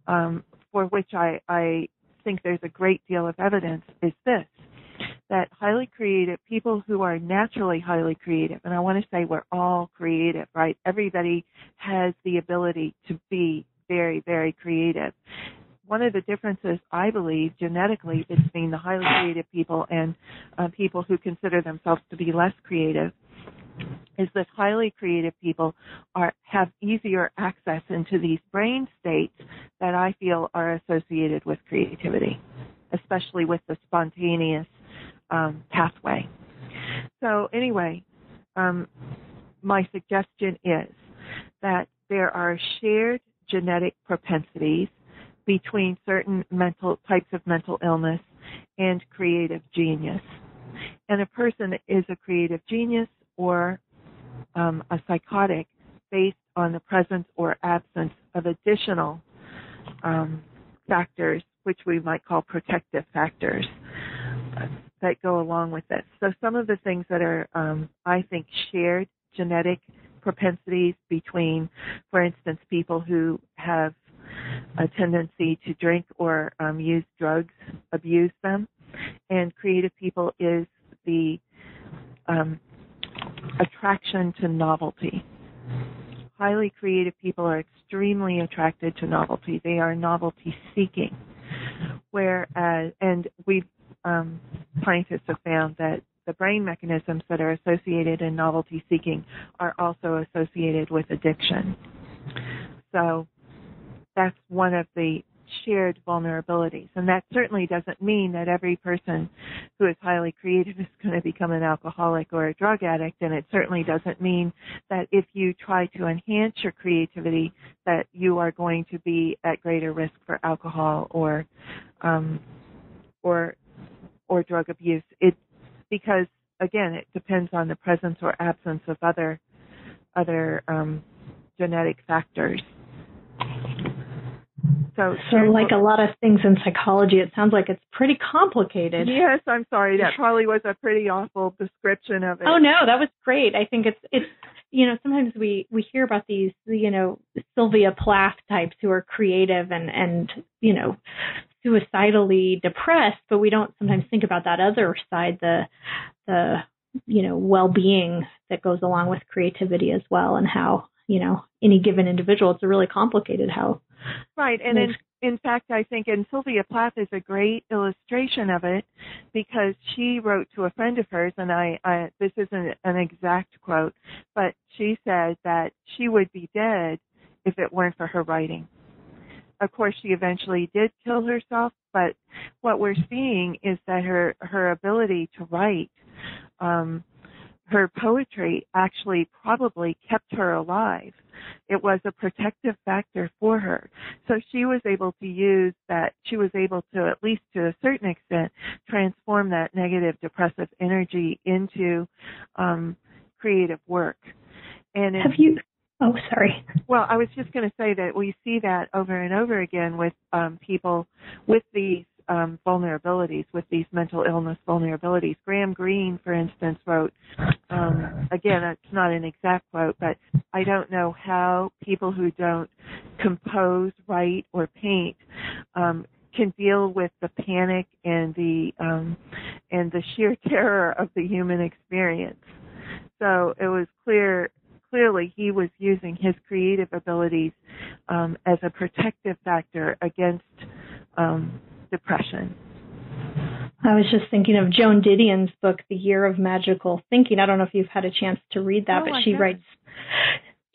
um, for which I, I think there's a great deal of evidence is this that highly creative people who are naturally highly creative, and I want to say we're all creative, right? Everybody has the ability to be very, very creative. One of the differences, I believe, genetically between the highly creative people and uh, people who consider themselves to be less creative is that highly creative people are have easier access into these brain states that I feel are associated with creativity, especially with the spontaneous um, pathway. So anyway, um, my suggestion is that there are shared genetic propensities between certain mental types of mental illness and creative genius. And a person is a creative genius or um, a psychotic based on the presence or absence of additional um, factors, which we might call protective factors, uh, that go along with this. So some of the things that are, um, I think, shared genetic propensities between, for instance, people who have a tendency to drink or um, use drugs, abuse them, and creative people is the um, attraction to novelty. Highly creative people are extremely attracted to novelty. They are novelty seeking. Whereas, and we um, scientists have found that the brain mechanisms that are associated in novelty seeking are also associated with addiction. So that's one of the shared vulnerabilities. And that certainly doesn't mean that every person who is highly creative is going to become an alcoholic or a drug addict. And it certainly doesn't mean that if you try to enhance your creativity, that you are going to be at greater risk for alcohol or, um, or, or drug abuse. It, because again, it depends on the presence or absence of other, other, um, genetic factors. So, so like a lot of things in psychology, it sounds like it's pretty complicated. Yes, I'm sorry. That probably was a pretty awful description of it. Oh no, that was great. I think it's it's you know sometimes we we hear about these you know Sylvia Plath types who are creative and and you know suicidally depressed, but we don't sometimes think about that other side the the you know well-being that goes along with creativity as well and how you know any given individual it's a really complicated how Right, and in, in fact, I think, and Sylvia Plath is a great illustration of it because she wrote to a friend of hers, and I, I this isn't an exact quote, but she said that she would be dead if it weren't for her writing. Of course, she eventually did kill herself, but what we're seeing is that her her ability to write um, her poetry actually probably kept her alive. It was a protective factor for her. So she was able to use that, she was able to, at least to a certain extent, transform that negative depressive energy into um, creative work. And have you, oh, sorry. Well, I was just going to say that we see that over and over again with um, people with these um, vulnerabilities, with these mental illness vulnerabilities. Graham Greene, for instance, wrote, um, again, it's not an exact quote, but I don't know how people who don't compose, write, or paint um, can deal with the panic and the um, and the sheer terror of the human experience. So it was clear clearly he was using his creative abilities um, as a protective factor against um, depression. I was just thinking of Joan Didion's book, The Year of Magical Thinking. I don't know if you've had a chance to read that, no, but I she haven't. writes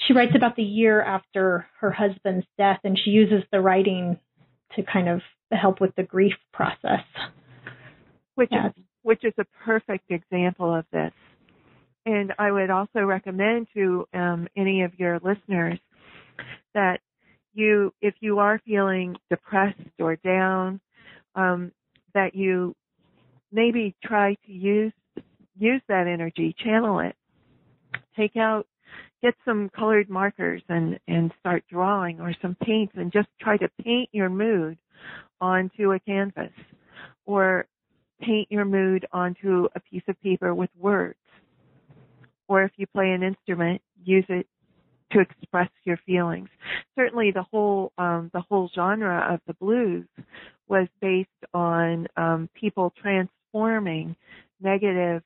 she writes about the year after her husband's death and she uses the writing to kind of help with the grief process. Which yeah. is which is a perfect example of this. And I would also recommend to um, any of your listeners that you, if you are feeling depressed or down, um, that you maybe try to use use that energy, channel it, take out, get some colored markers and and start drawing or some paints and just try to paint your mood onto a canvas or paint your mood onto a piece of paper with words. Or if you play an instrument, use it to express your feelings. Certainly, the whole um, the whole genre of the blues was based on um, people transforming negative,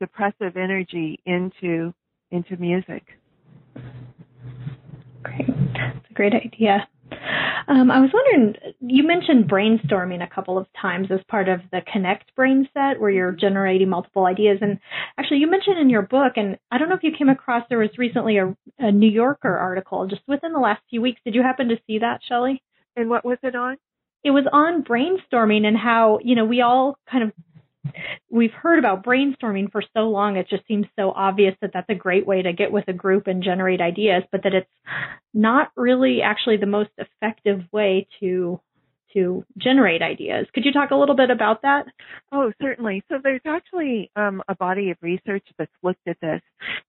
depressive energy into into music. Great, that's a great idea. Um, I was wondering, you mentioned brainstorming a couple of times as part of the Connect Brain set, where you're generating multiple ideas. And actually, you mentioned in your book, and I don't know if you came across there was recently a, a New Yorker article just within the last few weeks. Did you happen to see that, Shelley? And what was it on? It was on brainstorming and how you know we all kind of we've heard about brainstorming for so long, it just seems so obvious that that's a great way to get with a group and generate ideas, but that it's not really actually the most effective way to to generate ideas. Could you talk a little bit about that? Oh, certainly. So there's actually um, a body of research that's looked at this.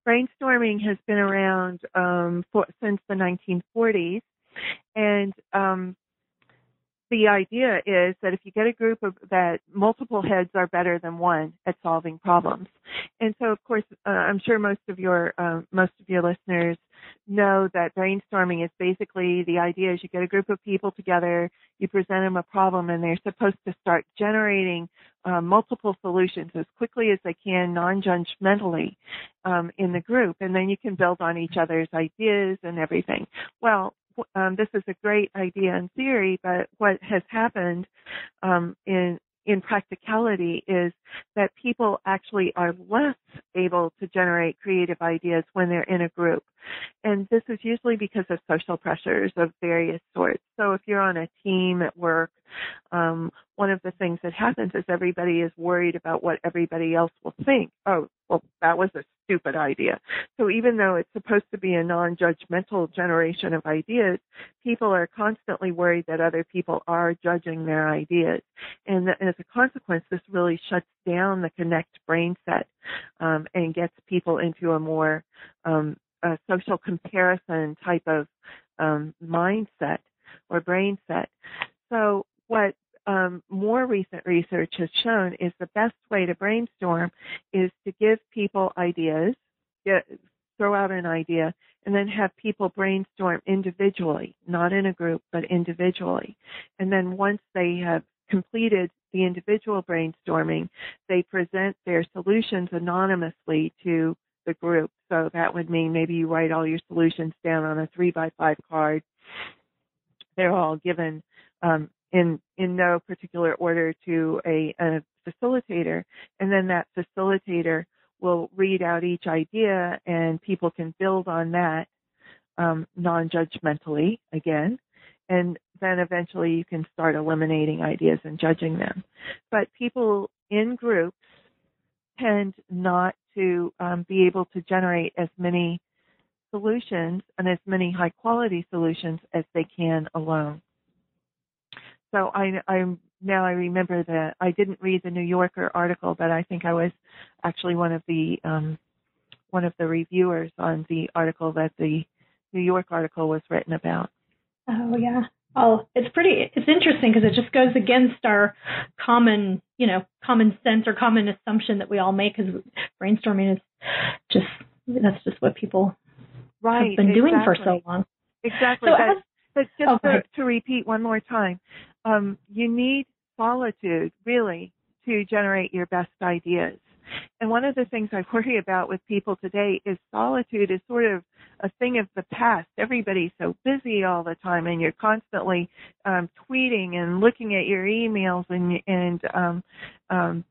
Brainstorming has been around um, for, since the 1940s, and um, the idea is that if you get a group of that multiple heads are better than one at solving problems. And so of course, uh, I'm sure most of your uh, most of your listeners know that brainstorming is basically the idea is you get a group of people together, you present them a problem, and they're supposed to start generating uh, multiple solutions as quickly as they can, non-judgmentally, um, in the group, and then you can build on each other's ideas and everything. Well, um, this is a great idea in theory, but what has happened um, in in practicality is that people actually are less able to generate creative ideas when they're in a group. And this is usually because of social pressures of various sorts. So if you're on a team at work, um, one of the things that happens is everybody is worried about what everybody else will think. Oh, well, that was a stupid idea. So even though it's supposed to be a non-judgmental generation of ideas, people are constantly worried that other people are judging their ideas. And as a consequence, this really shuts down the connect brain set um, and gets people into a more um, a social comparison type of um, mindset or brain set. So what um, more recent research has shown is the best way to brainstorm is to give people ideas, get, throw out an idea, and then have people brainstorm individually, not in a group, but individually. And then once they have completed the individual brainstorming, they present their solutions anonymously to the group. So that would mean maybe you write all your solutions down on a three by five card. They're all given um, in in no particular order to a, a facilitator, and then that facilitator will read out each idea, and people can build on that um, non-judgmentally again, and then eventually you can start eliminating ideas and judging them. But people in groups tend not to um, be able to generate as many solutions and as many high quality solutions as they can alone. So I, I'm now I remember that I didn't read the New Yorker article, but I think I was actually one of the um, one of the reviewers on the article that the New York article was written about. Oh yeah. Oh, it's pretty. It's interesting because it just goes against our common, you know, common sense or common assumption that we all make. Because brainstorming is just that's just what people right, have been exactly. doing for so long. Exactly. So but, as, but just oh, to, to repeat one more time, um, you need solitude really to generate your best ideas. And one of the things I worry about with people today is solitude is sort of a thing of the past. Everybody's so busy all the time, and you're constantly um, tweeting and looking at your emails and and um, um,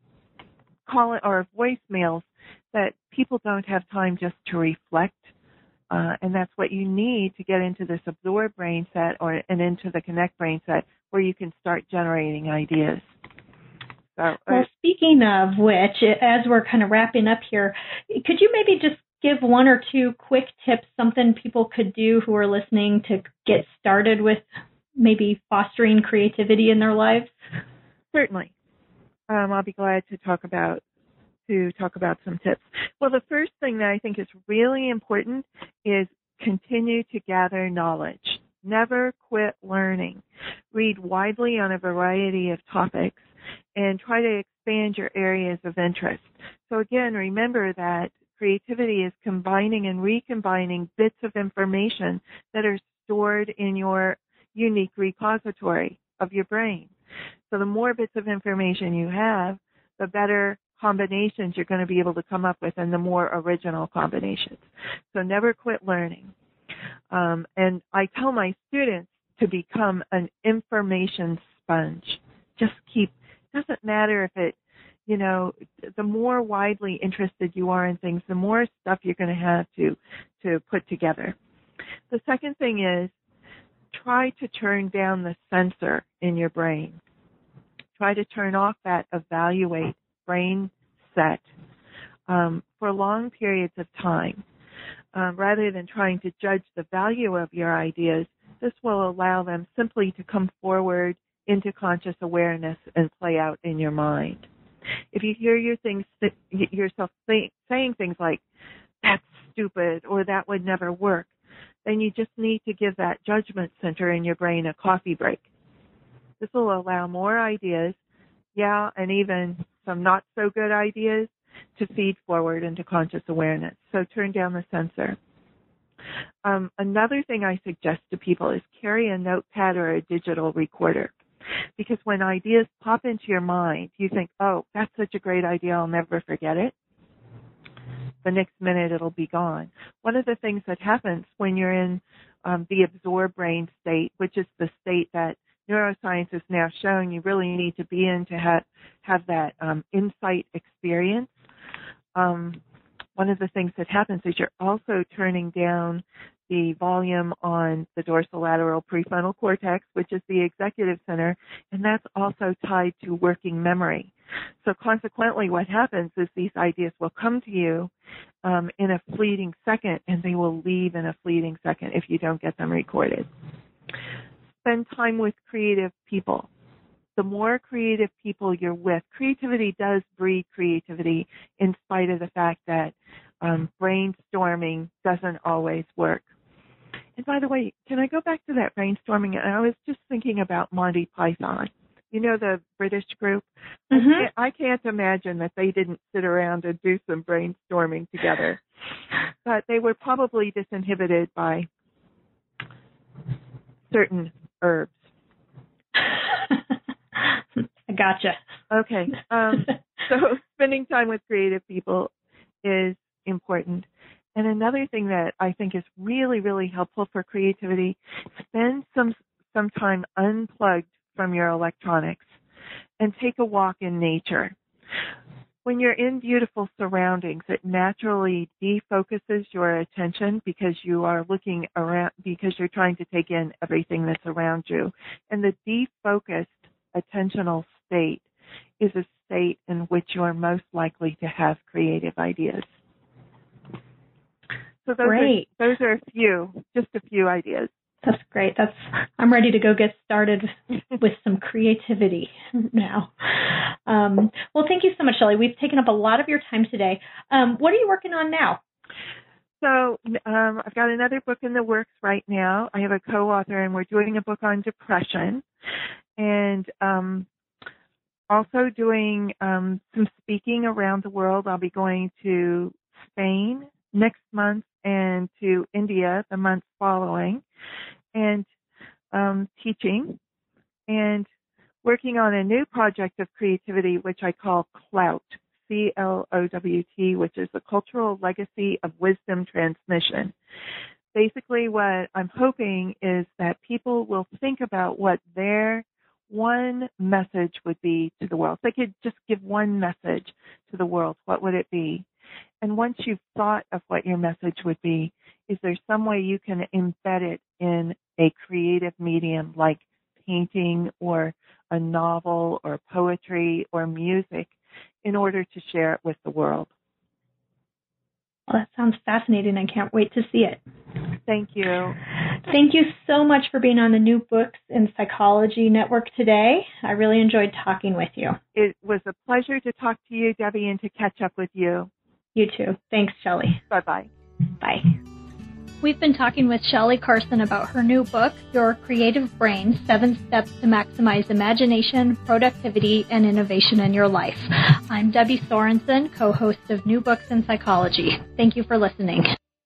calling or voicemails that people don't have time just to reflect. Uh, and that's what you need to get into this absorb brain set or and into the connect brain set where you can start generating ideas. So, uh, well, speaking of which, as we're kind of wrapping up here, could you maybe just give one or two quick tips, something people could do who are listening to get started with maybe fostering creativity in their lives? Certainly. Um, I'll be glad to talk about to talk about some tips. Well, the first thing that I think is really important is continue to gather knowledge. Never quit learning. Read widely on a variety of topics and try to expand your areas of interest. So again, remember that creativity is combining and recombining bits of information that are stored in your unique repository of your brain. So the more bits of information you have, the better combinations you're going to be able to come up with and the more original combinations. So never quit learning. Um, and I tell my students to become an information sponge. Just keep, doesn't matter if it, you know, the more widely interested you are in things, the more stuff you're going to have to, to put together. The second thing is try to turn down the censor in your brain. Try to turn off that evaluate brain set um, for long periods of time. Um, rather than trying to judge the value of your ideas, this will allow them simply to come forward into conscious awareness and play out in your mind. If you hear your things, yourself saying things like, that's stupid or that would never work, then you just need to give that judgment center in your brain a coffee break. This will allow more ideas, yeah, and even some not so good ideas to feed forward into conscious awareness. So turn down the censor. Um, another thing I suggest to people is carry a notepad or a digital recorder. Because when ideas pop into your mind, you think, oh, that's such a great idea, I'll never forget it. The next minute it'll be gone. One of the things that happens when you're in um, the absorb brain state, which is the state that neuroscience is now showing you really need to be in to have, have that um, insight experience. Um, one of the things that happens is you're also turning down the volume on the dorsolateral prefrontal cortex, which is the executive center, and that's also tied to working memory. So consequently, what happens is these ideas will come to you um, in a fleeting second, and they will leave in a fleeting second if you don't get them recorded. Spend time with creative people. The more creative people you're with, creativity does breed creativity in spite of the fact that um, brainstorming doesn't always work. And by the way, can I go back to that brainstorming? And I was just thinking about Monty Python. You know the British group. Mm-hmm. I, can't, I can't imagine that they didn't sit around and do some brainstorming together. but they were probably disinhibited by certain herbs. I gotcha. Okay. Um, so spending time with creative people is important. And another thing that I think is really, really helpful for creativity, spend some some time unplugged from your electronics and take a walk in nature. When you're in beautiful surroundings, it naturally defocuses your attention because you are looking around, because you're trying to take in everything that's around you. And the defocused attentional state is a state in which you are most likely to have creative ideas. So those great. Are, those are a few, just a few ideas. That's great. That's I'm ready to go get started with some creativity now. Um, well, thank you so much, Shelley. We've taken up a lot of your time today. Um, what are you working on now? So um, I've got another book in the works right now. I have a co-author, and we're doing a book on depression, and um, also doing um, some speaking around the world. I'll be going to Spain next month and to India the month following, and um, teaching and working on a new project of creativity, which I call Clout, C L O W T, which is the cultural legacy of wisdom transmission. Basically, what I'm hoping is that people will think about what their one message would be to the world. If they could just give one message to the world, what would it be? And once you've thought of what your message would be, is there some way you can embed it in a creative medium like painting or a novel or poetry or music in order to share it with the world? Well, that sounds fascinating. I can't wait to see it. Thank you. Thank you so much for being on the New Books in Psychology Network today. I really enjoyed talking with you. It was a pleasure to talk to you, Debbie, and to catch up with you. You too. Thanks, Shelley. Bye bye. Bye. We've been talking with Shelley Carson about her new book, Your Creative Brain Seven Steps to Maximize Imagination, Productivity, and Innovation in Your Life. I'm Debbie Sorensen, co host of New Books in Psychology. Thank you for listening.